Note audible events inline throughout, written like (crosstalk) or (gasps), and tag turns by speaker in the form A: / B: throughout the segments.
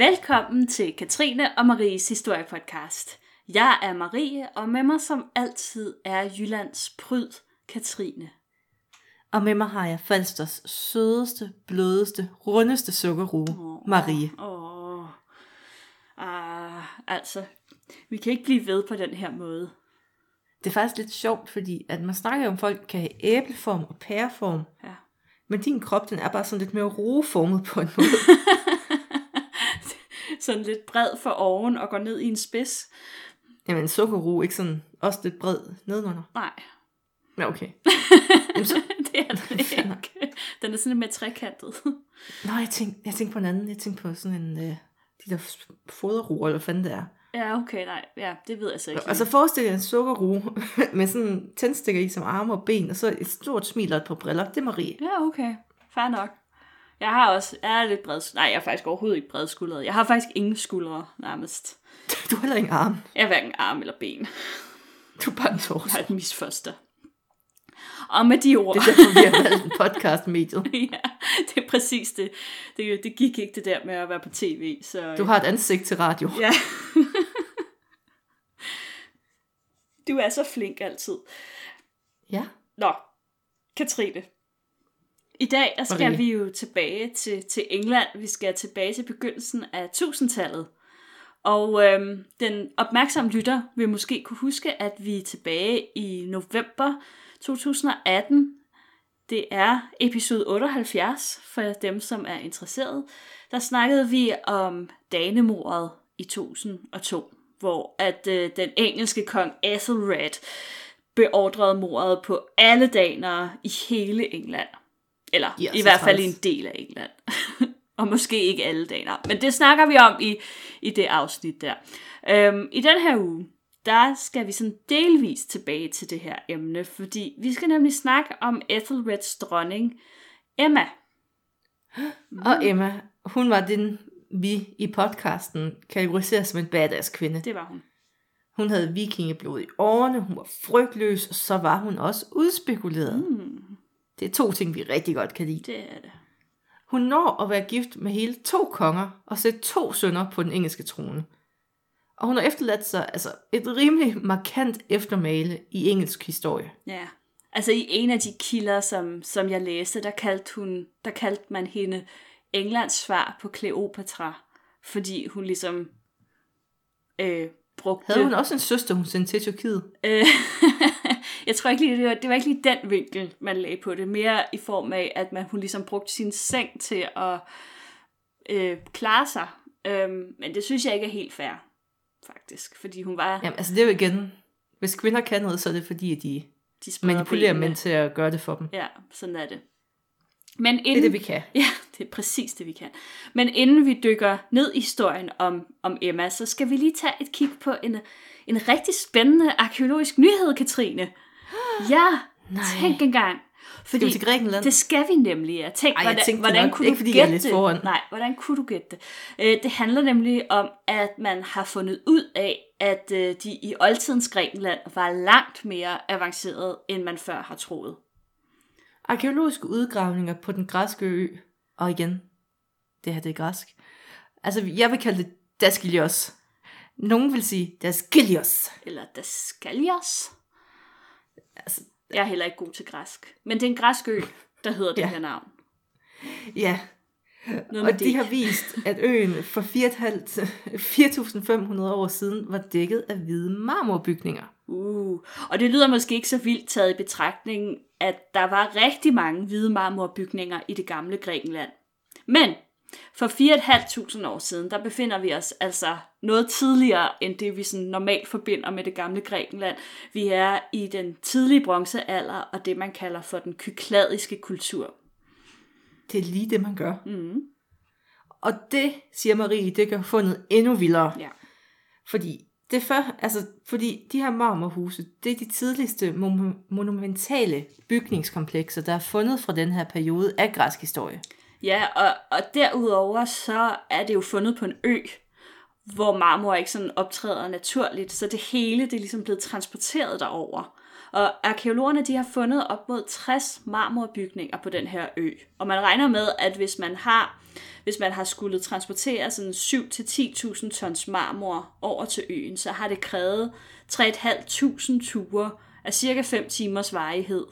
A: Velkommen til Katrine og Maries historiepodcast. Jeg er Marie, og med mig som altid er Jyllands pryd, Katrine.
B: Og med mig har jeg Falsters sødeste, blødeste, rundeste sukkerrue, oh, Marie.
A: Åh, ah, altså, vi kan ikke blive ved på den her måde.
B: Det er faktisk lidt sjovt, fordi at man snakker om, at folk kan have æbleform og pæreform.
A: Ja.
B: Men din krop, den er bare sådan lidt mere roeformet på en måde. (laughs)
A: Sådan lidt bred for oven og går ned i en spids.
B: Jamen, sukkerroe ikke sådan også lidt bred nedenunder.
A: Nej,
B: Ja, okay. (laughs) Jamen, så...
A: det er den (laughs) ikke. Den er sådan lidt mere trekantet.
B: Nå, jeg tænkte, jeg tænkte på en anden. Jeg tænkte på sådan en... Øh, de der foderroer, eller hvad fanden det er.
A: Ja, okay, nej. Ja, det ved jeg så ikke.
B: Og så forestil dig en sukkerroe (laughs) med sådan tændstikker i som arme og ben, og så et stort smil og et par briller. Det er Marie.
A: Ja, okay. Fair nok. Jeg har også, jeg er lidt bred, nej, jeg er faktisk overhovedet ikke bredskuldret. Jeg har faktisk ingen skuldre, nærmest. (laughs)
B: Du har heller ingen arm.
A: Jeg har hverken arm eller ben.
B: Du er bare en
A: Jeg
B: torso.
A: har et misfoster. Og med de ord,
B: Det er derfor, vi har valgt en podcast-mediet. (laughs)
A: ja, det er præcis det. det. Det gik ikke det der med at være på tv, så...
B: Du har et ansigt til radio.
A: Ja. (laughs) du er så flink altid.
B: Ja.
A: Nå, Katrine. I dag der skal
B: Marie.
A: vi jo tilbage til, til England. Vi skal tilbage til begyndelsen af 1000-tallet. Og øhm, den opmærksomme lytter vil måske kunne huske, at vi er tilbage i november 2018. Det er episode 78 for dem, som er interesseret. Der snakkede vi om Danemordet i 1002, hvor at øh, den engelske kong Ethelred beordrede mordet på alle danere i hele England. Eller
B: Ja,
A: i hvert fald en del af England. (laughs) og måske ikke alle danere. Men det snakker vi om i, i det afsnit der. Øhm, I den her uge, der skal vi sådan delvis tilbage til det her emne, fordi vi skal nemlig snakke om Ethelreds dronning, Emma. (gasps)
B: Og Emma, hun var den, vi i podcasten kategoriserer som en badass kvinde.
A: Det var hun.
B: Hun havde vikingeblod i årene, hun var frygtløs, og så var hun også udspekuleret.
A: Mm,
B: Det er to ting, vi rigtig godt kan lide.
A: det er det.
B: Hun når at være gift med hele to konger og sætte to sønner på den engelske trone. Og hun har efterladt sig altså, et rimelig markant eftermæle i engelsk historie.
A: Ja. Altså i en af de kilder, som, som jeg læste, der kaldte, hun, der kaldte man hende Englands svar på Kleopatra, fordi hun ligesom øh, brugte...
B: Havde hun også en søster, hun sendte til Tyrkiet?
A: Øh, (laughs) jeg tror ikke lige, det var, det var ikke lige den vinkel, man lagde på det. Mere i form af, at man, hun ligesom brugte sin seng til at øh, klare sig. Øhm, men det synes jeg ikke er helt fair, faktisk. Fordi hun var...
B: Jamen, altså det er jo igen, hvis kvinder kan noget, så er det fordi, at de
A: de
B: manipulerer
A: benene.
B: mænd til at gøre det for dem.
A: Ja, sådan er det. Men inden,
B: Det er det, vi kan.
A: Ja, det er præcis det, vi kan. Men inden vi dykker ned i historien om, om Emma, så skal vi lige tage et kig på en, en rigtig spændende arkeologisk nyhed, Katrine. Ja,
B: Nej.
A: tænk engang. Fordi
B: Skal vi til Grækenland?
A: det skal vi nemlig, ja. Tænk,
B: Ej, jeg
A: hvordan,
B: tænkte
A: hvordan
B: nok.
A: kunne
B: Ikke
A: du
B: fordi jeg er
A: gætte det?
B: foran.
A: Nej, hvordan kunne du gætte det? Øh, det handler nemlig om, at man har fundet ud af, at øh, de i oldtidens Grækenland var langt mere avanceret, end man før har troet.
B: Arkeologiske udgravninger på den græske ø, og igen, det her det er græsk. Altså, jeg vil kalde det Daskilios. Nogen vil sige Daskilios.
A: Eller Daskalios.
B: Altså,
A: Jeg er heller ikke god til græsk. Men det er en græsk ø, der hedder det
B: Ja.
A: her navn.
B: ja,
A: Noget
B: og de
A: det.
B: har vist, at øen for 4.500 år siden var dækket af hvide marmorbygninger.
A: Uh. Og det lyder måske ikke så vildt taget i betragtning, at der var rigtig mange hvide marmorbygninger i det gamle Grækenland. Men for 4.500 år siden, der befinder vi os altså noget tidligere end det, vi sådan normalt forbinder med det gamle Grækenland. Vi er i den tidlige bronzealder og det, man kalder for den kykladiske kultur.
B: Det er lige det, man gør.
A: Mm.
B: Og det, siger Marie, det gør fundet endnu vildere.
A: Ja.
B: Fordi, det før, altså, fordi de her marmorhuse, det er de tidligste mon- monumentale bygningskomplekser, der er fundet fra den her periode af græsk historie.
A: Ja, og, og derudover så er det jo fundet på en ø, hvor marmor ikke sådan optræder naturligt, så det hele det er ligesom blevet transporteret derover. Og arkeologerne de har fundet op mod 60 marmorbygninger på den her ø. Og man regner med, at hvis man har, hvis man har skulle transportere sådan 7-10.000 tons marmor over til øen, så har det krævet 3.500 ture af cirka 5 timers varighed.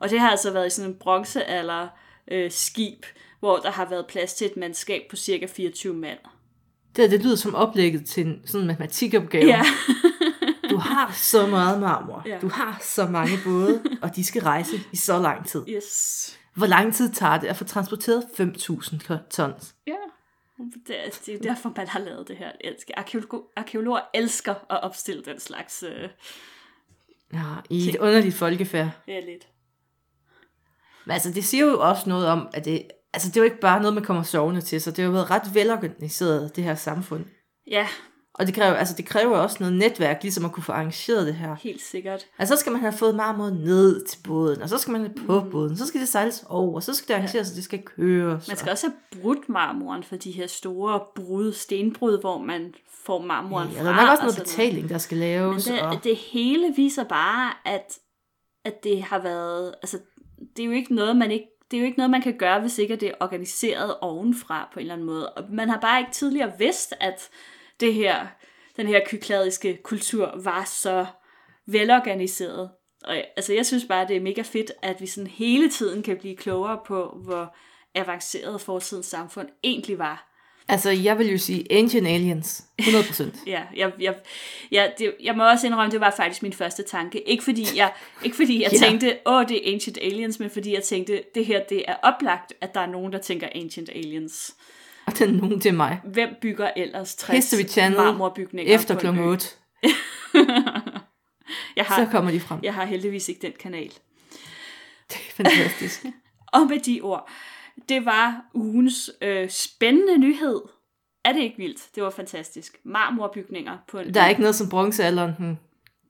A: Og det har altså været i sådan en bronzealder øh, skib, hvor der har været plads til et mandskab på cirka 24 mand.
B: Det, det lyder som oplægget til en sådan en matematikopgave.
A: Ja, (laughs)
B: Du har så meget marmor.
A: Ja.
B: Du har så mange både, og de skal rejse i så lang tid.
A: yes.
B: Hvor lang tid tager det at få transporteret 5.000 tons?
A: Ja, det er, det er derfor, man har lavet det her. Arkeologer, arkeologer elsker at opstille den slags... Øh,
B: Ja, i et underligt folkefærd.
A: ja, lidt.
B: Men altså, det siger jo også noget om, at det, altså, det er jo ikke bare noget, man kommer sovende til, så det har jo været ret velorganiseret, det her samfund.
A: Ja,
B: Og det kræver, altså, det kræver også noget netværk, ligesom at kunne få arrangeret det her.
A: helt sikkert.
B: Altså, så skal man have fået marmor ned til båden, og så skal man have på båden, så skal det sejles over, og så skal det arrangeres, og det skal køres.
A: Man skal også have brudt marmoren for de her store brud, stenbrud, hvor man får marmoren
B: Ja,
A: fra.
B: der er nok også
A: og
B: noget betaling, der skal
A: Men
B: laves. og...
A: det, det hele viser bare, at, at det har været, altså, det er jo ikke noget, man ikke det er jo ikke noget, man kan gøre, hvis ikke det er organiseret ovenfra på en eller anden måde. Og man har bare ikke tidligere vidst, at det her, den her kykladiske kultur var så velorganiseret. Og altså, jeg synes bare, det er mega fedt, at vi sådan hele tiden kan blive klogere på, hvor avanceret fortidens samfund egentlig var.
B: Altså, jeg vil jo sige Ancient Aliens. 100%. (laughs)
A: Ja, jeg, jeg, jeg, det, jeg må også indrømme, det var faktisk min første tanke. Ikke fordi jeg, ikke fordi jeg (laughs)
B: Ja.
A: tænkte, åh, det er Ancient Aliens, men fordi jeg tænkte, det her, det er oplagt, at der er nogen, der tænker Ancient Aliens.
B: og den er nogen til mig.
A: Hvem bygger ellers 60
B: History Channel
A: marmorbygninger
B: Efter kl.
A: ø?
B: 8, (laughs)
A: Jeg
B: så
A: har,
B: kommer de frem.
A: jeg har heldigvis ikke den kanal.
B: Det er fantastisk.
A: Og med de ord, det var ugens øh, spændende nyhed. Er det ikke vildt? Det var fantastisk. Marmorbygninger på en
B: Der er ikke noget som bronzealderen, den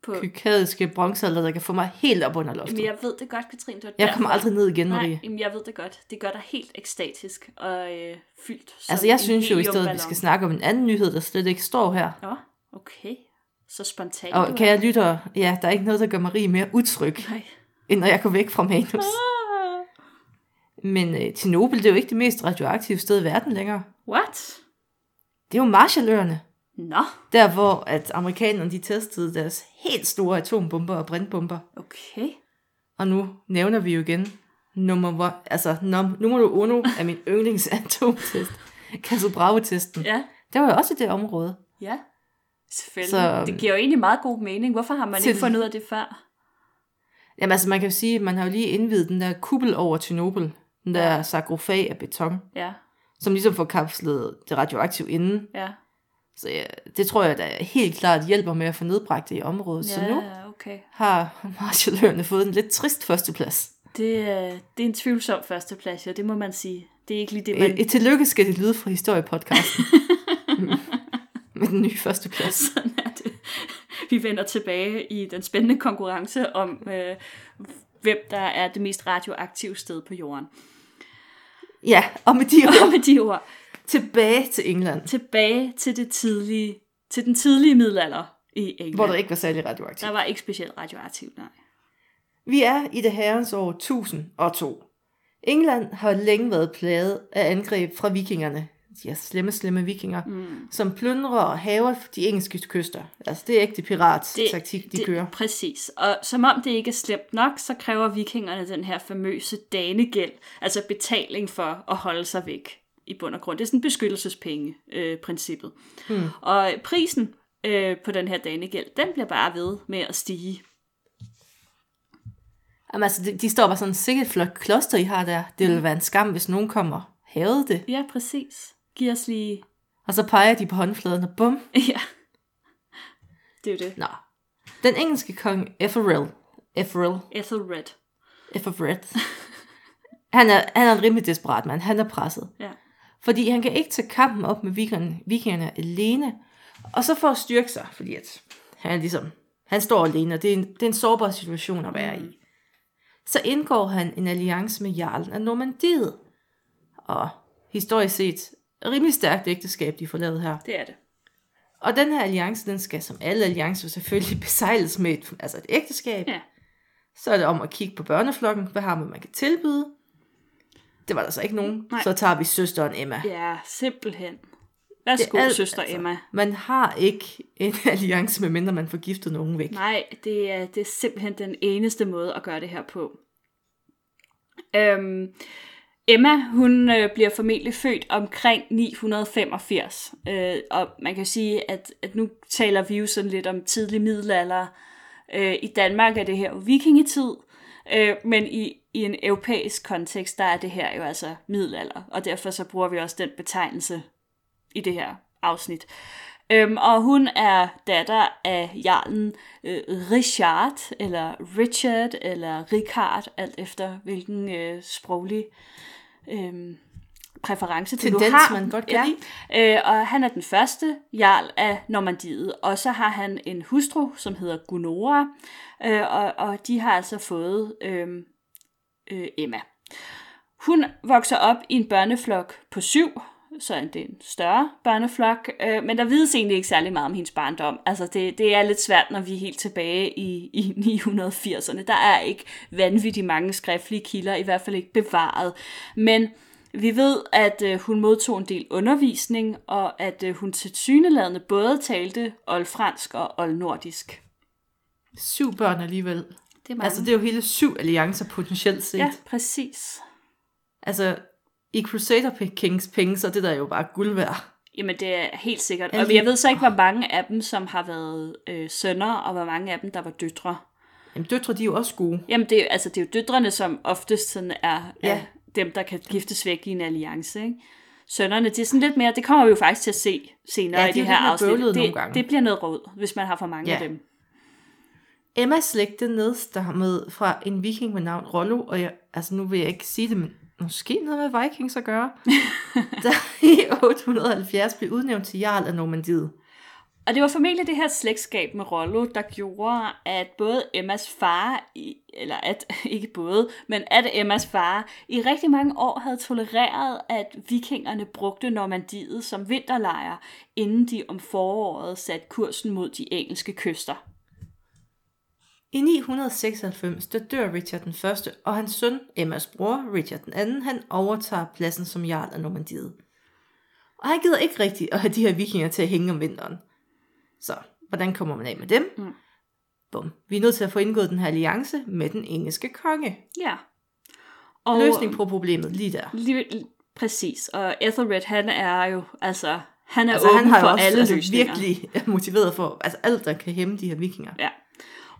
A: på,
B: kykadiske bronzealder, der kan få mig helt op under loftet.
A: Men jeg ved det godt, Katrine. Det
B: Jeg kommer aldrig ned igen,
A: Nej,
B: Marie.
A: jamen, jeg ved det godt. Det gør dig helt ekstatisk og øh, fyldt.
B: Altså, jeg synes jo i stedet, at vi skal snakke om en anden nyhed, der slet ikke står her.
A: Nå, okay. Så spontant.
B: Og kan jeg lytte, ja, der er ikke noget, der gør Marie mere utryg,
A: Nej.
B: end når jeg går væk fra manus. Men øh, Tjernobyl, det er jo ikke det mest radioaktive sted i verden længere.
A: What?
B: Det er jo Marshalløerne.
A: Nå,
B: Der, hvor at amerikanerne de testede deres helt store atombomber og brintbomber.
A: okay.
B: Og nu nævner vi jo igen nummer, altså, num, nummer uno af min yndlings (laughs) atomtest. Castle Bravo-testen.
A: Ja,
B: Det var jo også i det område.
A: ja. Selvfølgelig.
B: Så-
A: Så, det giver jo egentlig meget god mening. Hvorfor har man
B: Til-
A: ikke fundet ud af det før?
B: Jamen altså, man kan jo sige, at man har jo lige indvidet den der kuppel over Tjernobyl. Den der sarkofag af beton,
A: Ja,
B: som ligesom får kapslet det radioaktive inden.
A: ja.
B: Så ja, det tror jeg, der helt klart hjælper med at få nedbragt det i området. Så nu
A: Ja, okay.
B: har Marshalløerne fået en lidt trist førsteplads.
A: Det, det er en tvivlsom førsteplads, ja, det må man sige. Det er ikke lige det, man...
B: Et, et tillykke skal det lyde fra historiepodcasten. (laughs) Med den nye førsteplads.
A: Sådan er det. Vi vender tilbage i den spændende konkurrence om, øh, hvem der er det mest radioaktive sted på jorden.
B: Ja, og med de (laughs)
A: Og
B: ord
A: med de ord,
B: tilbage til England,
A: tilbage til det tidlige, til den tidlige middelalder i England.
B: hvor der ikke var særlig radioaktivt.
A: der var ikke specielt radioaktivt, nej.
B: Vi er i det herrens år 1002. England har længe været plaget af angreb fra vikingerne, de her slemme, slemme vikinger, mm. som plundrer og haver de engelske kyster. Altså, det er ikke det pirat-taktik, de
A: det,
B: kører.
A: Præcis. Og som om det ikke er slemt nok, så kræver vikingerne den her famøse danegæld, altså betaling for at holde sig væk i bund og grund. Det er sådan beskyttelsespenge-princippet. Hmm. Og prisen øh, på den her danegæld, den bliver bare ved med at stige.
B: Jamen, altså, de, de står bare sådan sikkert flot kloster, I har der. Det ville være en skam, hvis nogen kommer havet det.
A: Ja, præcis. Giv os lige...
B: Og så peger de på håndfladen, og bum. (laughs)
A: Ja. Det er jo det.
B: Nå. Den engelske kong Ethelred, Ethelred,
A: Ethelred.
B: Ethelred, (laughs) han er, han er en rimelig desperat mand. Han er presset.
A: Ja.
B: Fordi han kan ikke tage kampen op med vikingerne, vikingerne alene. Og så for at styrke sig, fordi at han ligesom, han står alene, og det er en, det er en sårbar situation at være i. Så indgår han en alliance med Jarlen af Normandiet. Og historisk set, rimelig stærkt ægteskab, de får lavet her.
A: Det er det.
B: Og den her alliance, den skal som alle alliancer selvfølgelig (laughs) besejles med et, altså et ægteskab.
A: Ja.
B: Så er det om at kigge på børneflokken. Hvad har man, man kan tilbyde? Det var der så ikke nogen.
A: Nej.
B: Så tager vi søsteren Emma.
A: Ja, simpelthen. Værsgo,
B: er alt,
A: søster
B: altså.
A: Emma.
B: Man har ikke en (laughs) alliance, medmindre man får giftet nogen væk.
A: Nej, det er, det er simpelthen den eneste måde at gøre det her på. Øhm, Emma, hun øh, bliver formentlig født omkring 985, øh, og man kan sige, at, at nu taler vi jo sådan lidt om tidlig middelalder. Øh, I Danmark er det her jo vikingetid, øh, men i, i en europæisk kontekst, der er det her jo altså middelalder, og derfor så bruger vi også den betegnelse i det her afsnit. Øhm, og hun er datter af jarlen øh, Richard, eller Richard, eller Richard, alt efter hvilken øh, sproglig øh, præference du nu
B: Tendens,
A: har.
B: man godt kan
A: ja.
B: lide.
A: Øh, og han er den første jarl af Normandiet, og så har han en hustru, som hedder Gunora, øh, og, og de har altså fået øh, øh, Emma. Hun vokser op i en børneflok på syv, så er det en større børneflok, øh, men der vides egentlig ikke særlig meget om hendes barndom. Altså det, det er lidt svært, når vi er helt tilbage i, i (laughs) 980'erne. Der er ikke vanvittigt mange skriftlige kilder, i hvert fald ikke bevaret. Men vi ved, at øh, hun modtog en del undervisning, og at øh, hun til syneladende både talte oldfransk og oldnordisk.
B: Syv børn alligevel.
A: Det er mange.
B: Altså, det er jo hele syv alliancer potentielt set.
A: Ja, præcis.
B: Altså, i Crusader Kings penge, så er det der jo bare guld værd.
A: Jamen, det er helt sikkert. Og jeg ved så ikke, hvor mange af dem, som har været øh, sønner, og hvor mange af dem, der var døtre.
B: Jamen, døtre, de er jo også gode.
A: Jamen, det er, altså, det er jo døtrene, som oftest sådan er,
B: Ja.
A: er dem, der kan giftes væk i en alliance. Ikke? Sønnerne, det er sådan lidt mere, det kommer vi jo faktisk til at se senere
B: Ja,
A: i
B: de er
A: det her afsnit. Det,
B: nogle gange.
A: det bliver noget råd, hvis man har for mange
B: Ja.
A: af dem.
B: Emmas slægte nedstammet fra en viking med navn Rollo, og jeg, altså nu vil jeg ikke sige det, men måske noget med Vikings at gøre, (laughs) der i 870 blev udnævnt til jarl af Normandiet.
A: Og det var formentlig det her slægtskab med Rollo, der gjorde, at både Emmas far, i- eller at, (laughs) ikke både, men at Emmas far i rigtig mange år havde tolereret, at vikingerne brugte Normandiet som vinterlejr, inden de om foråret satte kursen mod de engelske kyster.
B: I 996, der dør Richard den første, og hans søn, Emmas bror, Richard den anden, han overtager pladsen som jarl af Normandiet. Og han gider ikke rigtigt at have de her vikinger til at hænge om vinteren. Så, hvordan kommer man af med dem?
A: Mm.
B: Bum. Vi er nødt til at få indgået den her alliance med den engelske konge.
A: Ja.
B: Og Løsning på problemet lige der.
A: Lige, præcis. Og Ethelred, han er jo, altså, han er
B: Altså,
A: åben
B: han har
A: for
B: også
A: alle
B: altså,
A: løsninger.
B: virkelig motiveret for altså, alt, der kan hæmme de her vikinger.
A: Ja.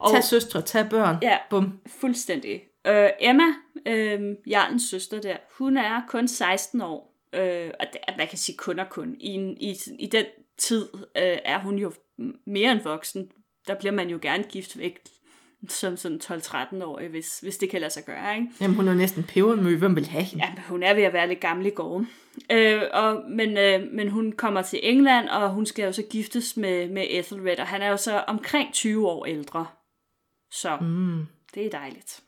A: Og,
B: Tag søstre, tag børn.
A: Ja.
B: Bum.
A: Fuldstændig. Øh, Emma, øh, Jarlens søster der, hun er kun 16 år. Øh, og det, man kan sige kun og kun. I, en, i, i den tid øh, er hun jo mere end voksen. Der bliver man jo gerne gift væk som sådan 12-13-årig, hvis, hvis det kan lade sig gøre. Ikke?
B: Jamen, hun er næsten pebermø. Hvem vil have hende?
A: Ja, men hun er ved at være lidt gammel i gården. Øh, og, men, øh, men hun kommer til England, og hun skal jo så giftes med, med Ethelred, og han er jo så omkring 20 år ældre. Så
B: Mm.
A: det er dejligt.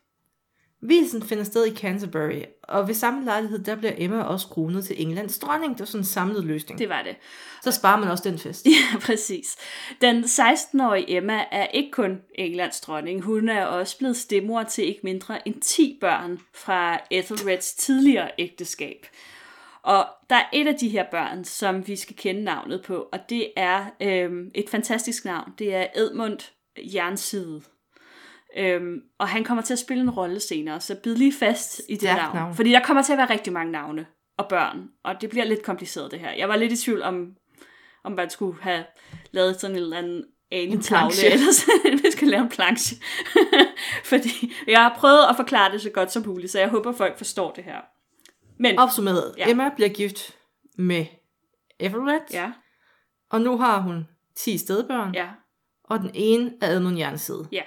B: Vielsen finder sted i Canterbury, og ved samme lejlighed, der bliver Emma også kronet til Englands dronning. Det var sådan en samlet løsning.
A: Det var det.
B: Så sparer man også den fest. (laughs)
A: Ja, præcis. Den 16-årige Emma er ikke kun Englands dronning. Hun er også blevet stemmor til ikke mindre end 10 børn fra Ethelreds tidligere ægteskab. Og der er et af de her børn, som vi skal kende navnet på, og det er øhm, et fantastisk navn. Det er Edmund Jernside. Øhm, og han kommer til at spille en rolle senere, så bid lige fast i det
B: Stærkt
A: navn.
B: navn.
A: Fordi der kommer til at være rigtig mange navne og børn, og det bliver lidt kompliceret det her. Jeg var lidt i tvivl om, om man skulle have lavet sådan en eller anden
B: planche.
A: tavle, eller sådan, (laughs) vi skal lave en planche. (laughs) Fordi jeg har prøvet at forklare det så godt som muligt, så jeg håber, folk forstår det her. Men,
B: Opsummeret.
A: Ja.
B: Emma bliver gift med Everett,
A: ja,
B: og nu har hun 10 stedbørn,
A: ja,
B: og den ene er Edmund Jernside.
A: ja,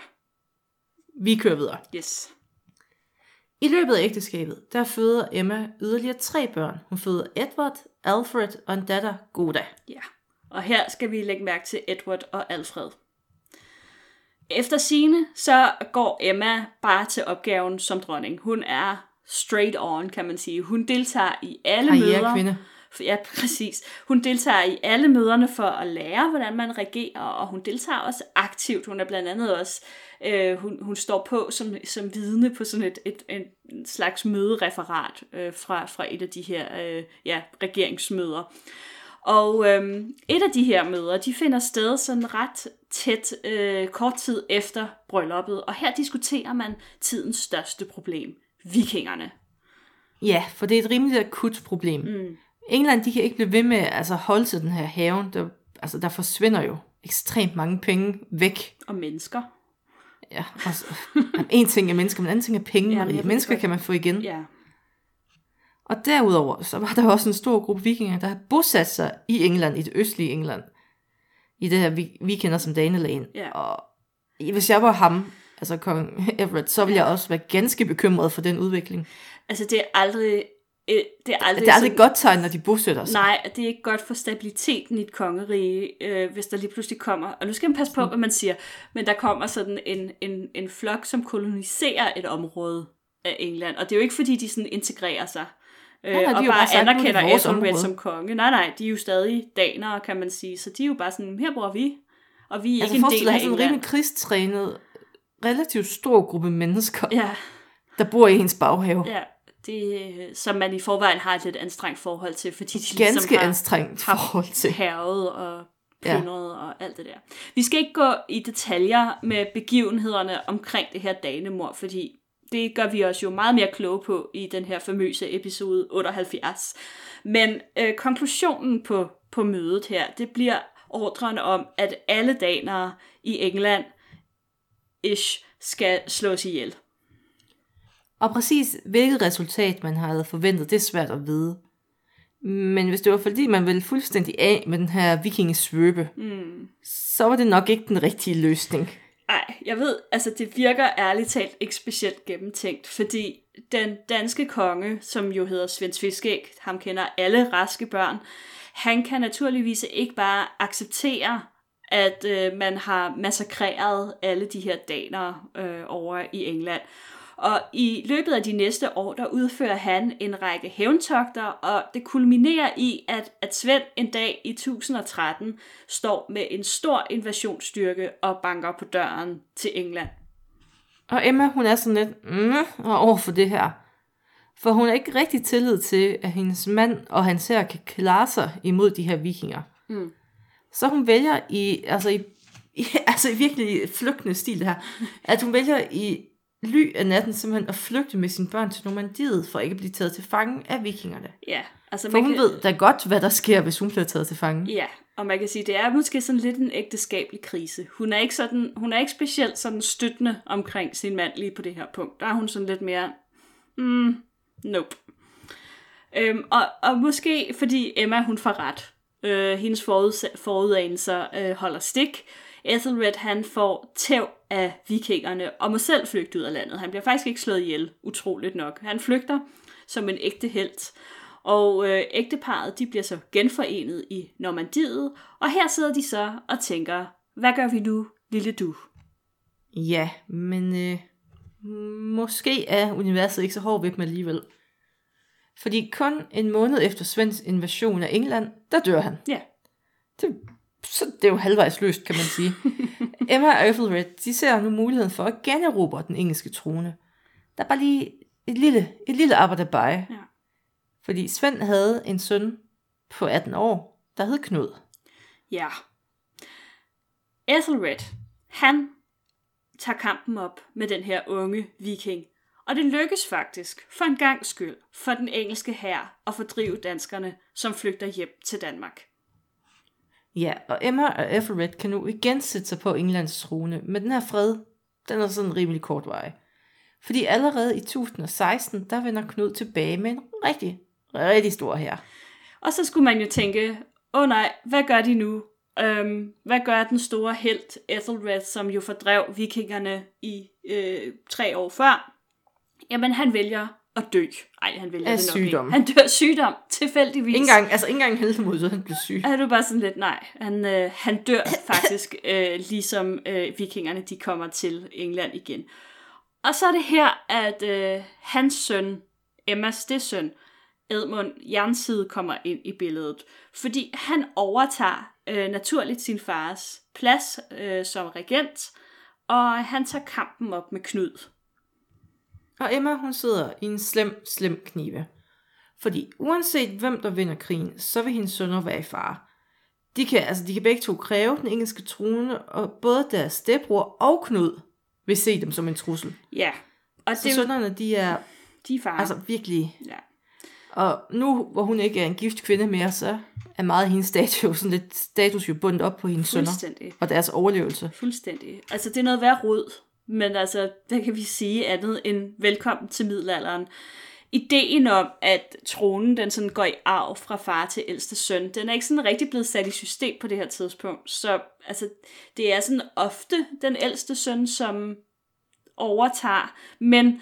B: Vi kører videre.
A: yes.
B: I løbet af ægteskabet, der føder Emma yderligere tre børn. Hun føder Edward, Alfred og en datter, Goda.
A: Ja, og her skal vi lægge mærke til Edward og Alfred. Efter sine så går Emma bare til opgaven som dronning. Hun er straight on, kan man sige. Hun deltager i alle møder.
B: Karrierekvinde.
A: Ja, præcis. Hun deltager i alle møderne for at lære, hvordan man regerer, og hun deltager også aktivt. Hun er blandt andet også, øh, hun, hun står på som, som vidne på sådan et, et, et slags mødereferat øh, fra, fra et af de her øh, ja, regeringsmøder. Og øhm, et af de her møder, de finder sted sådan ret tæt øh, kort tid efter brylluppet, og her diskuterer man tidens største problem, vikingerne.
B: Ja, for det er et rimelig akut problem.
A: Mm.
B: England, de kan ikke blive ved med at altså, holde til den her haven. Der, altså, der forsvinder jo ekstremt mange penge væk.
A: Og mennesker.
B: Ja, altså, en ting er mennesker, men en anden ting er penge.
A: Ja, ved
B: mennesker kan man få igen.
A: Ja.
B: Og derudover, så var der også en stor gruppe vikinger, der havde bosat sig i England, i det østlige England. I det her, vi, vi kender som Danelægen.
A: Ja.
B: Og hvis jeg var ham, altså kong Everett, så ville
A: Ja.
B: jeg også være ganske bekymret for den udvikling.
A: Altså, det er aldrig... øh, Det er aldrig,
B: Det er aldrig
A: sådan-
B: godt tegn, når de bosætter sig.
A: Nej, det er ikke godt for stabiliteten i et kongerige, øh, hvis der lige pludselig kommer, og nu skal man passe
B: Mm.
A: på, hvad man siger, men der kommer sådan en, en, en flok, som koloniserer et område af England, og det er jo ikke fordi, de sådan integrerer sig, øh,
B: Nej, nej, de
A: og bare,
B: bare sagt, er
A: anerkender Ethelred som konge. Nej, nej, de er jo stadig danere, kan man sige, så de er jo bare sådan, her bor vi, og vi er
B: altså
A: ikke en del af
B: have sådan en
A: England.
B: rimelig krigstrænet, relativt stor gruppe mennesker,
A: Ja,
B: der bor i ens baghave.
A: ja, det, som man i forvejen har et lidt anstrengt forhold til, fordi de
B: Ganske
A: ligesom har,
B: anstrengt
A: har
B: forhold til.
A: hervet og plyndret ja. og alt det der. Vi skal ikke gå i detaljer med begivenhederne omkring det her danemord, fordi det gør vi os jo meget mere kloge på i den her famøse episode 78. Men øh, konklusionen på, på mødet her, det bliver ordren om, at alle danere i England ish skal slås ihjel.
B: Og præcis hvilket resultat man havde forventet, det er svært at vide. Men hvis det var fordi, man ville fuldstændig af med den her vikingesvøbe,
A: Mm.
B: så var det nok ikke den rigtige løsning.
A: Ej, jeg ved, altså det virker ærligt talt ikke specielt gennemtænkt, fordi den danske konge, som jo hedder Svend Fiskæg, ham kender alle raske børn, han kan naturligvis ikke bare acceptere, at øh, man har massakreret alle de her danere øh, over i England. Og i løbet af de næste år, der udfører han en række hævntogter, og det kulminerer i, at, at Svend en dag i 1013 står med en stor invasionsstyrke og banker på døren til England.
B: Og Emma, hun er sådan lidt mm, og over for det her. For hun er ikke rigtig tillid til, at hendes mand og hans her kan klare sig imod de her vikinger.
A: Mm.
B: Så hun vælger i, altså i, i, (laughs) altså i virkelig flygtende stil det her, at hun vælger i ly af natten simpelthen at flygte med sine børn til Normandiet, for ikke at blive taget til fange af vikingerne.
A: Ja, altså
B: For
A: man
B: hun
A: kan,
B: ved da godt, hvad der sker, hvis hun bliver taget til fange.
A: Ja, og man kan sige, det er måske sådan lidt en ægteskabelig krise. Hun er ikke, sådan, hun er ikke specielt sådan støttende omkring sin mand lige på det her punkt. Der er hun sådan lidt mere, mm, nope. Øhm, og, og måske fordi Emma hun får ret. Øh, hendes forud, forudanelser øh, holder stik. Ethelred han får tæv af vikingerne og må selv flygte ud af landet. Han bliver faktisk ikke slået ihjel, utroligt nok. Han flygter som en ægte helt. Og øh, ægteparet de bliver så genforenet i Normandiet, og her sidder de så og tænker, hvad gør vi nu, lille du?
B: Ja, men øh, måske er universet ikke så hård ved dem alligevel. Fordi kun en måned efter Svends invasion af England, der dør han.
A: Ja,
B: Det, så det er jo halvvejs løst, kan man sige. (laughs) Emma og Ethelred, de ser nu muligheden for at generobre den engelske trone. Der er bare lige et lille, et lille arbejde bare.
A: Ja.
B: Fordi Svend havde en søn på 18 år, der hed Knud.
A: ja. Ethelred, han tager kampen op med den her unge viking. Og det lykkes faktisk, for en gang skyld, for den engelske hær at fordrive danskerne, som flygter hjem til Danmark.
B: Ja, og Emma og Everett kan nu igen sætte sig på Englands trone, men den her fred, den er sådan rimelig kort vej. Fordi allerede i 1016, der vender Knud tilbage med en rigtig, rigtig stor her.
A: Og så skulle man jo tænke, åh oh nej, hvad gør de nu? Øhm, hvad gør den store helt Ethelred, som jo fordrev vikingerne i øh, tre år før? Jamen, han vælger at dø. Ej, han vælger
B: Af
A: det nok
B: sygdom.
A: ikke. Han dør af sygdom, tilfældigvis.
B: Ikke engang, altså ikke engang heltemod, så han blev syg.
A: Er du bare sådan lidt, nej, han, øh, han dør faktisk, (laughs) øh, ligesom øh, vikingerne, de kommer til England igen. Og så er det her, at øh, hans søn, Emmas det søn, Edmund Jernside kommer ind i billedet, fordi han overtager øh, naturligt sin fars plads øh, som regent, og han tager kampen op med Knud.
B: Og Emma, hun sidder i en slem, slem knive. Fordi uanset hvem der vinder krigen, så vil hendes sønner være i fare. De kan, altså, de kan begge to kræve den engelske trone, og både deres stedbror og Knud vil se dem som en trussel.
A: Ja, og
B: Så
A: det,
B: sønnerne, de er
A: de er far.
B: altså virkelig...
A: ja.
B: Og nu, hvor hun ikke er en gift kvinde mere, så er meget af hendes status, sådan lidt status jo bundet op på hendes sønner og deres overlevelse.
A: Fuldstændig. Altså, det er noget værd rod, men altså, hvad kan vi sige andet end velkommen til middelalderen. Ideen om, at tronen den sådan går i arv fra far til ældste søn, den er ikke sådan rigtig blevet sat i system på det her tidspunkt. Så altså, det er sådan ofte den ældste søn, som overtager, men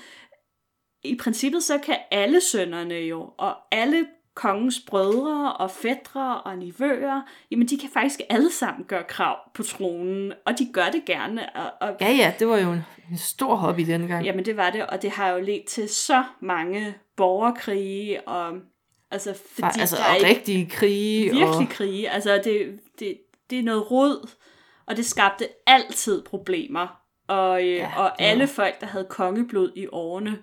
A: i princippet så kan alle sønnerne jo, og alle kongens brødre og fædre og nivøer, jamen de kan faktisk alle sammen gøre krav på tronen, og de gør det gerne. Og, og
B: Ja, ja, det var jo en, en stor hobby dengang.
A: Jamen det var det, og det har jo ledt til så mange borgerkrige, og altså fordi
B: Fa- altså,
A: der er
B: rigtige krige.
A: virkelig
B: og,
A: krige, altså det, det, det er noget rod, og det skabte altid problemer, og, øh,
B: Ja,
A: og
B: var-
A: alle folk, der havde kongeblod i årene, øh,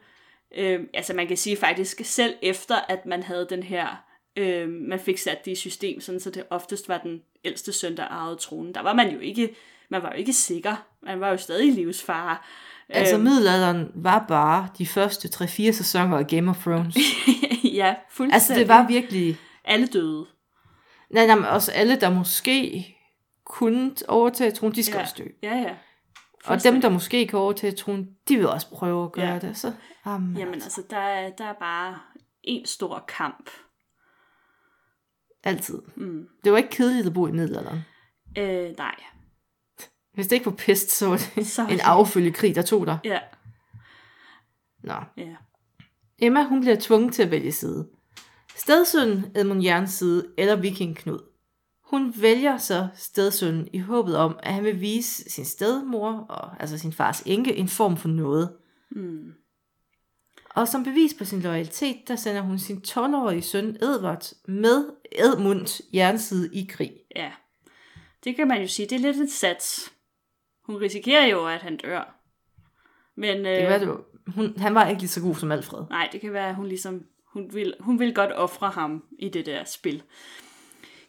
A: altså man kan sige faktisk selv efter, at man havde den her, øh, man fik sat det i system, sådan, så det oftest var den ældste søn, der arvede tronen, der var man jo ikke, man var jo ikke sikker, man var jo stadig i livsfare.
B: altså,
A: Øhm,
B: middelalderen var bare de første 3-4 sæsoner af Game of Thrones. (laughs)
A: ja, fuldstændig.
B: altså, det var virkelig...
A: Alle døde.
B: Nej, nej, men også alle, der måske kunne overtage tronen, de skal
A: Ja.
B: også dø.
A: Ja, ja.
B: Og dem, der måske kan overtage tronen, de vil også prøve at gøre
A: Ja.
B: det. Så, jamen,
A: Jamen altså, der er, der er bare en stor kamp.
B: altid.
A: Mm.
B: Det var ikke kedeligt at bo i middelalderen.
A: Øh, nej.
B: Hvis det ikke var pest, så var det
A: Så-
B: en affølgekrig, der tog dig.
A: Ja,
B: Nå.
A: ja.
B: Emma, hun bliver tvunget til at vælge side. Stedsønnen Edmund Jerns side eller Viking Knud. Hun vælger så stedsønnen i håbet om, at han vil vise sin stedmor, og, altså sin fars enke, en form for noget.
A: Mm.
B: Og som bevis på sin loyalitet, der sender hun sin 12-årige søn Edvard med Edmund Jernside i krig.
A: Ja. Det kan man jo sige, det er lidt et sats. Hun risikerer jo, at han dør. Men øh,
B: Det kan være, det var, hun, han var ikke lige så god som Alfred.
A: nej, det kan være, at hun ligesom, hun vil, hun vil godt ofre ham i det der spil.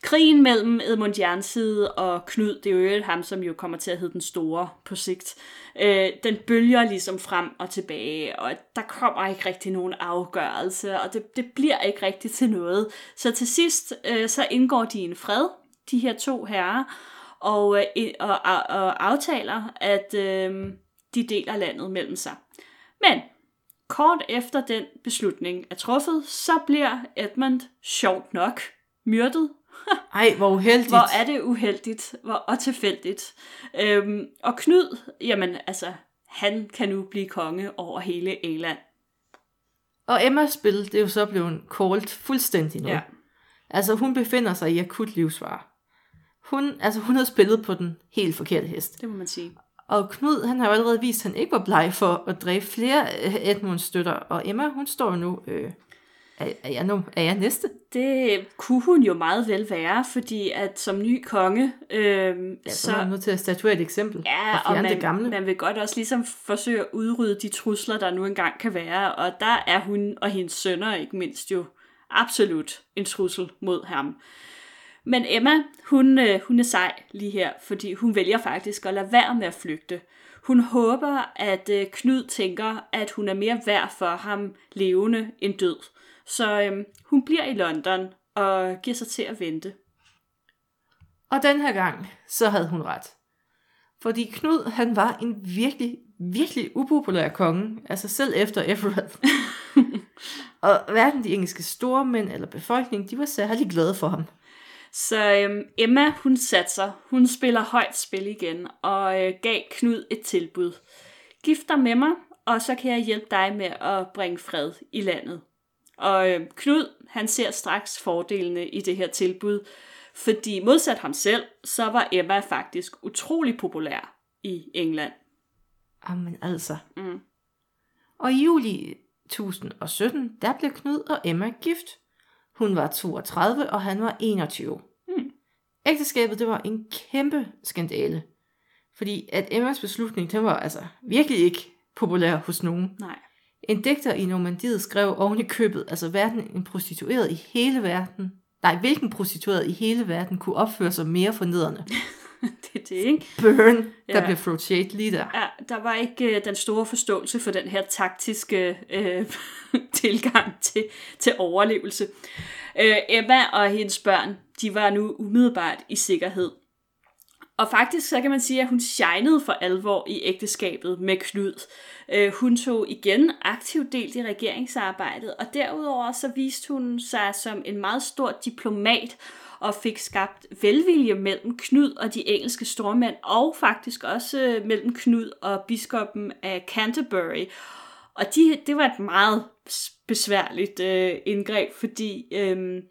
A: Krigen mellem Edmund Jernside og Knud, det er jo ham, som jo kommer til at hedde den store på sigt, øh, den bølger ligesom frem og tilbage, og der kommer ikke rigtig nogen afgørelse, og det, det bliver ikke rigtig til noget. Så til sidst, øh, så indgår de en fred, de her to herrer, og, øh, og, og, og aftaler, at øh, de deler landet mellem sig. Men kort efter den beslutning er truffet, så bliver Edmund sjovt nok myrdet
B: ej, hvor uheldigt.
A: hvor er det uheldigt hvor, og tilfældigt. Øhm, og Knud, jamen altså, han kan nu blive konge over hele England.
B: Og Emmas spil, det er jo så blevet called fuldstændig nu.
A: Ja.
B: Altså, hun befinder sig i akut livsfare. Hun, altså, hun havde spillet på den helt forkerte hest.
A: Det må man sige.
B: Og Knud, han har jo allerede vist, at han ikke var bleg for at dræbe flere øh, Edmunds støtter. Og Emma, hun står jo nu... Øh, er, er, jeg nu, er jeg næste?
A: Det kunne hun jo meget vel være, fordi at som ny konge, øhm,
B: Ja, så,
A: så,
B: er jeg nødt til at statuere et eksempel.
A: Ja,
B: og
A: og
B: fjerne det gamle.
A: man, man vil godt også ligesom forsøge at udrydde de trusler, der nu engang kan være, og der er hun og hendes sønner ikke mindst jo absolut en trussel mod ham. Men Emma, hun, øh, hun er sej lige her, fordi hun vælger faktisk at lade være med at flygte. Hun håber, at øh, Knud tænker, at hun er mere værd for ham levende end død. Så øh, hun bliver i London og giver sig til at vente.
B: Og den her gang, så havde hun ret. Fordi Knud, han var en virkelig, virkelig upopulær konge. Altså selv efter Everett. (laughs) og hverken de engelske stormænd eller befolkningen, de var særlig glade for ham.
A: Så øhm, Emma, hun satser. Hun spiller højt spil igen og øh, gav Knud et tilbud. Gift dig med mig, og så kan jeg hjælpe dig med at bringe fred i landet. Og øh, Knud, han ser straks fordelene i det her tilbud, fordi modsat ham selv, så var Emma faktisk utrolig populær i England.
B: Jamen altså.
A: Mm.
B: Og i juli 1017, der blev Knud og Emma gift. Hun var 32, og han var 21.
A: Hmm.
B: Ægteskabet, det var en kæmpe skandale. Fordi at Emmas beslutning, den var altså virkelig ikke populær hos nogen.
A: Nej.
B: En digter i Normandiet skrev oven i købet, altså verden en prostitueret i hele verden. Nej, hvilken prostitueret i hele verden kunne opføre sig mere fornedrende? (laughs)
A: det er det, ikke?
B: Burn, der
A: Ja.
B: blev throat shade lige der.
A: Ja, der var ikke øh, den store forståelse for den her taktiske øh, (laughs) tilgang til, til overlevelse. Øh, Emma og hendes børn, de var nu umiddelbart i sikkerhed. Og faktisk så kan man sige, at hun shinede for alvor i ægteskabet med Knud. Øh, hun tog igen aktivt del i regeringsarbejdet, og derudover så viste hun sig som en meget stor diplomat og fik skabt velvilje mellem Knud og de engelske stormænd, og faktisk også øh, mellem Knud og biskoppen af Canterbury. Og de, det var et meget besværligt øh, indgreb, fordi øh,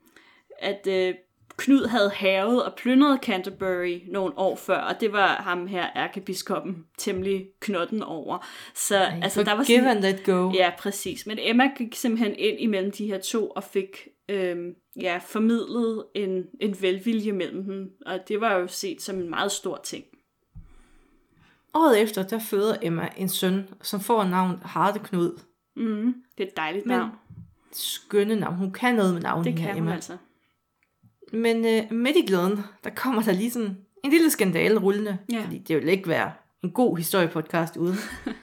A: at øh, Knud havde havet og plyndret Canterbury nogle år før, og det var ham her, ærkebiskoppen, temmelig knotten over. Så altså, der var sådan,
B: and let go.
A: Ja, præcis. Men Emma gik simpelthen ind imellem de her to og fik øhm, ja, formidlet en, en velvilje mellem dem. Og det var jo set som en meget stor ting.
B: Året efter, der føder Emma en søn, som får navn Hardeknud.
A: Mm, det er et dejligt
B: Men
A: navn.
B: Skønne navn. Hun kan noget med navnet
A: Det
B: her,
A: kan hun
B: Emma.
A: altså.
B: Men øh, midt i glæden, der kommer der lige sådan en lille skandale rullende.
A: Ja.
B: Fordi det vil ikke være en god historiepodcast uden.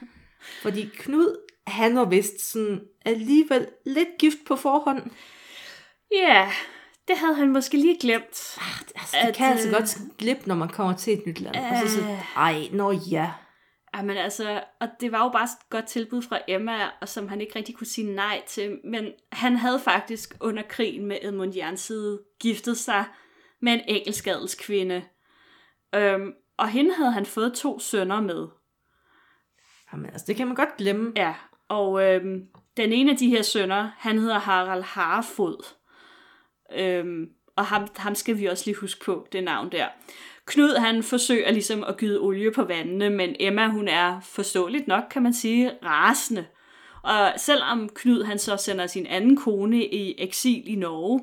B: (laughs) fordi Knud, han var vist sådan alligevel lidt gift på forhånd.
A: Ja, det havde han måske lige glemt.
B: Altså, det
A: At,
B: kan altså
A: øh,
B: godt glippe, når man kommer til et nyt land. Og så, så, ej, nå ja.
A: Jamen altså, og det var jo bare et godt tilbud fra Emma, og som han ikke rigtig kunne sige nej til. Men han havde faktisk under krigen med Edmund Jernside giftet sig med en engelsk adelskvinde. Øhm, og hende havde han fået to sønner med.
B: Jamen, altså, det kan man godt glemme.
A: Ja, og øhm, den ene af de her sønner, han hedder Harald Harfod. Øhm, og ham, ham skal vi også lige huske på, det navn der. Knud, han forsøger ligesom at gyde olie på vandene, men Emma, hun er forståeligt nok, kan man sige, rasende. Og selvom Knud, han så sender sin anden kone i eksil i Norge,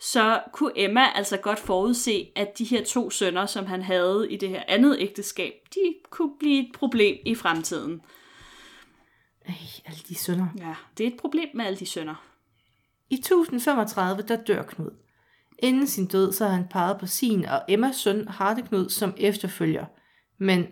A: så kunne Emma altså godt forudse, at de her to sønner, som han havde i det her andet ægteskab, de kunne blive et problem i fremtiden.
B: Ej, alle de sønner.
A: Ja, det er et problem med alle de sønner.
B: I 1035, der dør Knud. Inden sin død, så har han peget på sin og Emmas søn Hardeknud som efterfølger. Men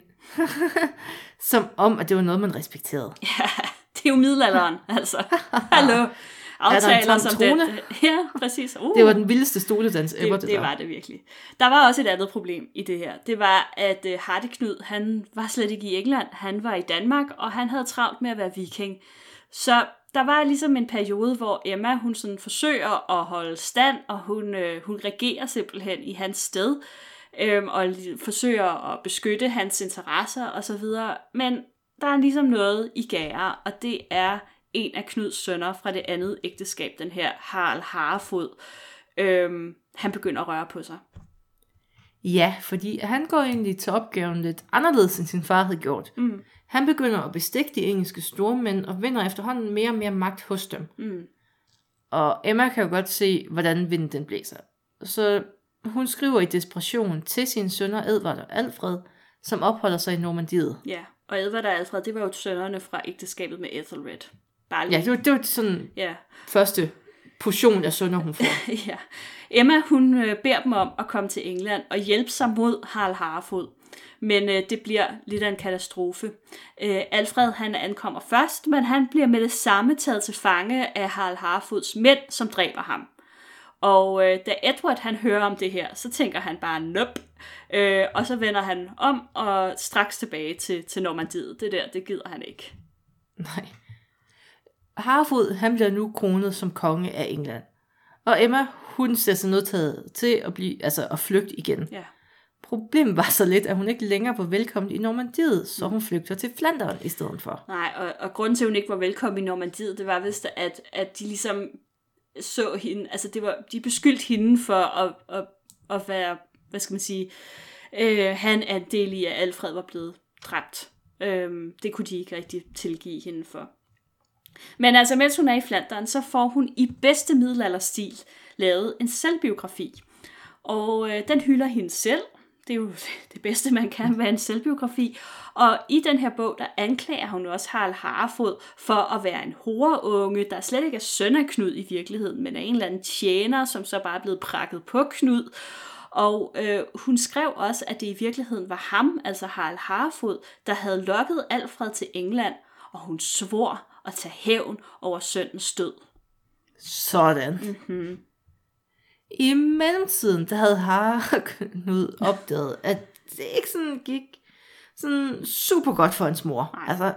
B: (laughs) som om, at det var noget, man respekterede.
A: Ja, det er jo middelalderen, altså. Hallo. (laughs) Aftaler som den. (laughs) Ja, præcis. Uh,
B: Det var den vildeste stoledans ever,
A: det,
B: det,
A: det
B: der.
A: var det virkelig. Der var også et andet problem i det her. Det var, at uh, Hardeknud, han var slet ikke i England. Han var i Danmark, og han havde travlt med at være viking. Så der var ligesom en periode, hvor Emma, hun sådan forsøger at holde stand, og hun, øh, hun regerer simpelthen i hans sted, øh, og forsøger at beskytte hans interesser osv. Men der er ligesom noget i gære, og det er en af Knuds sønner fra det andet ægteskab, den her Harald Harefod. Øh, han begynder at røre på sig.
B: Ja, fordi han går egentlig til opgaven lidt anderledes, end sin far havde gjort.
A: Mm.
B: Han begynder at bestikke de engelske stormænd og vinder efterhånden mere og mere magt hos dem.
A: Mm.
B: Og Emma kan jo godt se, hvordan vinden den blæser. Så hun skriver i desperation til sine sønner Edvard og Alfred, som opholder sig i Normandiet.
A: Ja, og Edvard og Alfred, det var jo sønnerne fra ægteskabet med Ethelred. Bare lige.
B: Ja, det var, det var sådan
A: ja.
B: første portion af sønner, hun får. (laughs)
A: ja. Emma, hun øh, beder dem om at komme til England og hjælpe sig mod Harald Harefod. Men øh, det bliver lidt af en katastrofe. Øh, Alfred, han ankommer først, men han bliver med det samme taget til fange af Harald Harefods mænd, som dræber ham. Og øh, da Edward han hører om det her, så tænker han bare, nope. Øh, og så vender han om og straks tilbage til, til Normandiet. Det der, det gider han ikke.
B: Nej. Harfod, han bliver nu kronet som konge af England. Og Emma, hun ser sig nødtaget til at, blive, altså at flygte igen.
A: Ja.
B: Problemet var så lidt, at hun ikke længere var velkommen i Normandiet, så hun flygter til Flandern i stedet for.
A: Nej, og, og grunden til, at hun ikke var velkommen i Normandiet, det var vist, at, at de ligesom så hende, altså det var, de beskyldte hende for at, at, at være, hvad skal man sige, øh, have en andel i, at Alfred var blevet dræbt. Øh, det kunne de ikke rigtig tilgive hende for. Men altså, mens hun er i Flandern, så får hun i bedste middelalderstil lavet en selvbiografi. Og øh, den hylder hende selv. Det er jo (laughs) det bedste, man kan med en selvbiografi. Og i den her bog, der anklager hun også Harald Harfod for at være en horeunge, der slet ikke er søn af Knud i virkeligheden, men er en eller anden tjener, som så bare er blevet prakket på Knud. Og øh, hun skrev også, at det i virkeligheden var ham, altså Harald Harfod, der havde lokket Alfred til England, og hun svor at tage hævn over søndens død.
B: Sådan. Mm-hmm. I mellemtiden, der havde Harknud opdaget, at det ikke sådan gik sådan super godt for hans mor.
A: Nej.
B: Altså,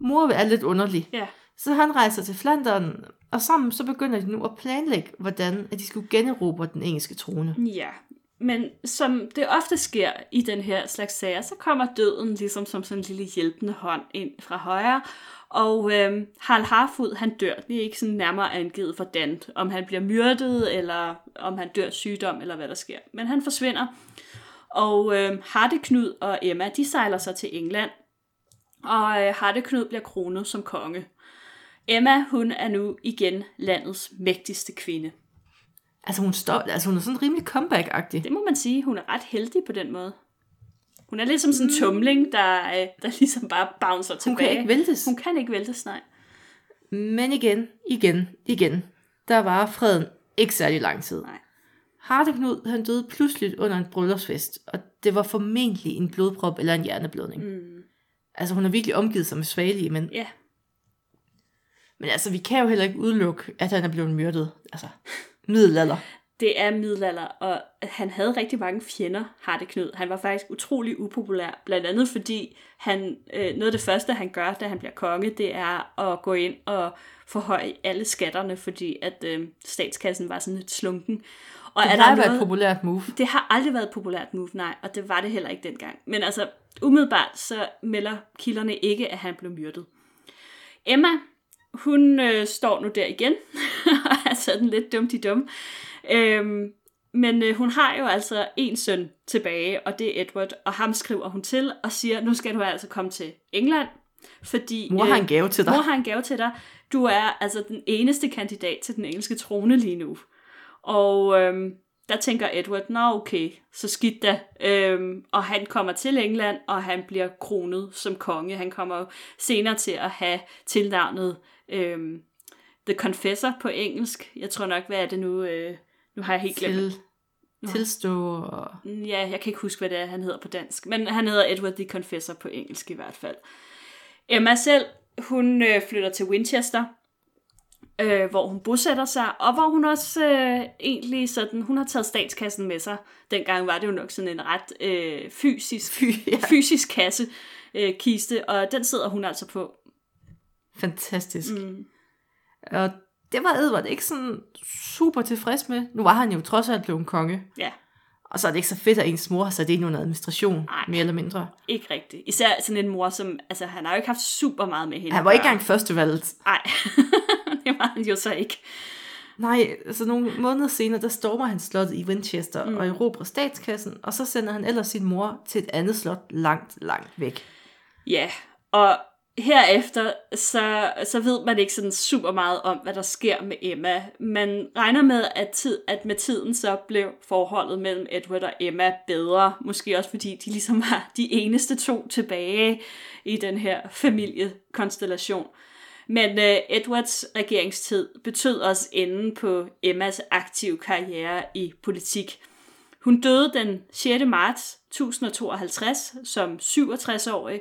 B: mor er lidt underlig.
A: Ja.
B: Så han rejser til Flandern, og sammen så begynder de nu at planlægge, hvordan at de skulle generobre den engelske trone.
A: Ja, men som det ofte sker i den her slags sager, så kommer døden ligesom som sådan en lille hjælpende hånd ind fra højre, og øh, Harald Harfod, han dør. Det er ikke sådan nærmere angivet hvordan, om han bliver myrdet, eller om han dør sygdom, eller hvad der sker. Men han forsvinder, og øh, Hardeknud og Emma, de sejler sig til England, og øh, Hardeknud bliver kronet som konge. Emma, hun er nu igen landets mægtigste kvinde.
B: Altså hun, står, altså hun er sådan rimelig comeback-agtig.
A: Det må man sige, hun er ret heldig på den måde. Hun er lidt som sådan en tumling, der, øh, der ligesom bare bouncer tilbage.
B: Hun kan ikke væltes.
A: Hun kan ikke væltes, nej.
B: Men igen, igen, igen, der var freden ikke særlig lang tid.
A: Nej.
B: Hardeknud, han døde pludselig under en bryllupsfest, og det var formentlig en blodprop eller en hjerneblødning.
A: Mm.
B: Altså hun har virkelig omgivet sig med svagelige, men,
A: Ja,
B: men altså vi kan jo heller ikke udelukke, at han er blevet myrdet. Altså, middelalder. (laughs)
A: det er middelalder, og han havde rigtig mange fjender, Harde Knud. Han var faktisk utrolig upopulær, blandt andet fordi han, øh, noget af det første, han gør, da han bliver konge, det er at gå ind og forhøje alle skatterne, fordi at øh, statskassen var sådan lidt slunken. Og
B: Det
A: er
B: har
A: der
B: været et populært move.
A: Det har aldrig været et populært move, nej, og det var det heller ikke dengang. Men altså, umiddelbart så melder kilderne ikke, at han blev myrdet. Emma, hun øh, står nu der igen, (laughs) og er sådan lidt dumt i dum. Øhm, men øh, hun har jo altså en søn tilbage, og det er Edward, og ham skriver hun til og siger, nu skal du altså komme til England, fordi...
B: Mor har en gave til dig.
A: Mor har en gave til dig. Du er altså den eneste kandidat til den engelske trone lige nu. Og øhm, der tænker Edward, nå okay, så skidt da. Øhm, og han kommer til England, og han bliver kronet som konge. Han kommer senere til at have tilnavnet øhm, The Confessor på engelsk. Jeg tror nok, hvad er det nu? Øh, nu har jeg helt glemt.
B: Til, tilstå og...
A: Ja, jeg kan ikke huske, hvad det er, han hedder på dansk. Men han hedder Edward the Confessor på engelsk i hvert fald. Emma selv, hun øh, flytter til Winchester, øh, hvor hun bosætter sig, og hvor hun også øh, egentlig sådan, hun har taget statskassen med sig. Dengang var det jo nok sådan en ret øh, fysisk,
B: Fy, ja.
A: fysisk kasse, øh, kiste, og den sidder hun altså på.
B: Fantastisk.
A: Mm.
B: Og det var Edward ikke sådan super tilfreds med. Nu var han jo trods alt blevet en konge.
A: Ja,
B: Og så er det ikke så fedt, at ens mor har sat ind under administration,
A: Nej.
B: mere eller mindre.
A: ikke rigtigt. Især sådan en mor, som, altså han har jo ikke haft super meget med hende.
B: Han var ikke engang førstevalget.
A: Nej, (laughs) det var han jo så ikke.
B: Nej, altså nogle måneder senere, der stormer han slottet i Winchester mm. og erobrer statskassen, og så sender han ellers sin mor til et andet slot langt, langt væk.
A: Ja, og herefter, så, så ved man ikke sådan super meget om, hvad der sker med Emma. Man regner med, at, tid, at med tiden så blev forholdet mellem Edward og Emma bedre. Måske også fordi de ligesom var de eneste to tilbage i den her familiekonstellation. Men øh, Edwards regeringstid betød også enden på Emmas aktive karriere i politik. Hun døde den 6. marts 1052 som 67-årig.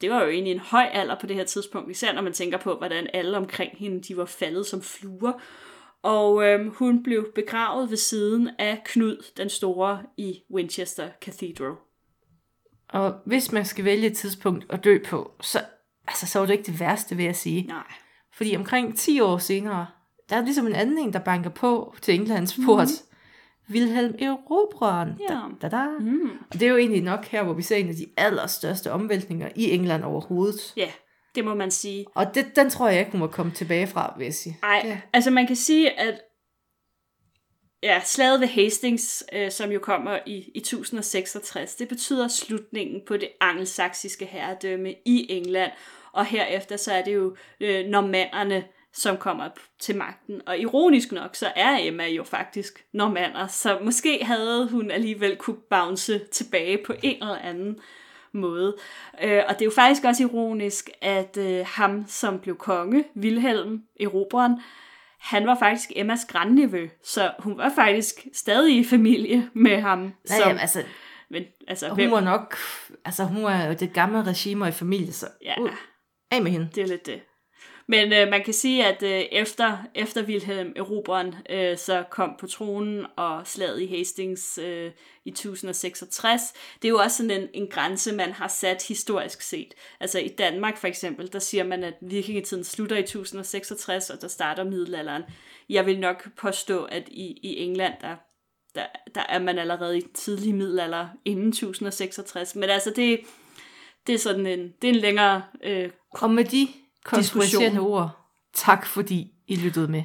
A: Det var jo egentlig en høj alder på det her tidspunkt, især når man tænker på, hvordan alle omkring hende de var faldet som fluer. Og øhm, hun blev begravet ved siden af Knud den Store i Winchester Cathedral.
B: Og hvis man skal vælge et tidspunkt at dø på, så, altså, så var det ikke det værste, vil jeg sige.
A: Nej.
B: Fordi omkring 10 år senere, der er ligesom en anden en, der banker på til Englands port. Mm-hmm. Wilhelm Erobreren.
A: Ja.
B: Da, da, da.
A: Mm.
B: Og det er jo egentlig nok her, hvor vi ser en af de allerstørste omvæltninger i England overhovedet.
A: Ja, det må man sige.
B: Og det, den tror jeg ikke, hun må komme tilbage fra, vil jeg sige.
A: Nej,
B: Ja.
A: altså man kan sige, at ja, slaget ved Hastings, øh, som jo kommer i, i 1066, det betyder slutningen på det angelsaksiske herredømme i England. og herefter så er det jo øh, normanderne, som kommer til magten. Og ironisk nok, så er Emma jo faktisk normander, så måske havde hun alligevel kunne bounce tilbage på en eller anden måde. Øh, og det er jo faktisk også ironisk, at øh, ham, som blev konge, Vilhelm, erobreren, han var faktisk Emmas grandnevø, så hun var faktisk stadig i familie med ham.
B: Nej,
A: som,
B: jamen, altså,
A: men, altså,
B: og
A: hvem,
B: hun var nok, altså hun var jo det gamle regime i familie, så
A: Ja.
B: ud, af med hende.
A: det er lidt det. Men øh, man kan sige, at øh, efter, efter Wilhelm Erobreren øh, så kom på tronen og slaget i Hastings øh, i 1066, det er jo også sådan en, en grænse, man har sat historisk set. Altså i Danmark for eksempel, der siger man, at vikingetiden slutter i 1066, og der starter middelalderen. Jeg vil nok påstå, at i, i England, der, der, der er man allerede i tidlig middelalder inden 1066. Men altså det, det er sådan en, det er en længere øh,
B: Og med de
A: Diskussion.
B: ord, tak fordi I lyttede med.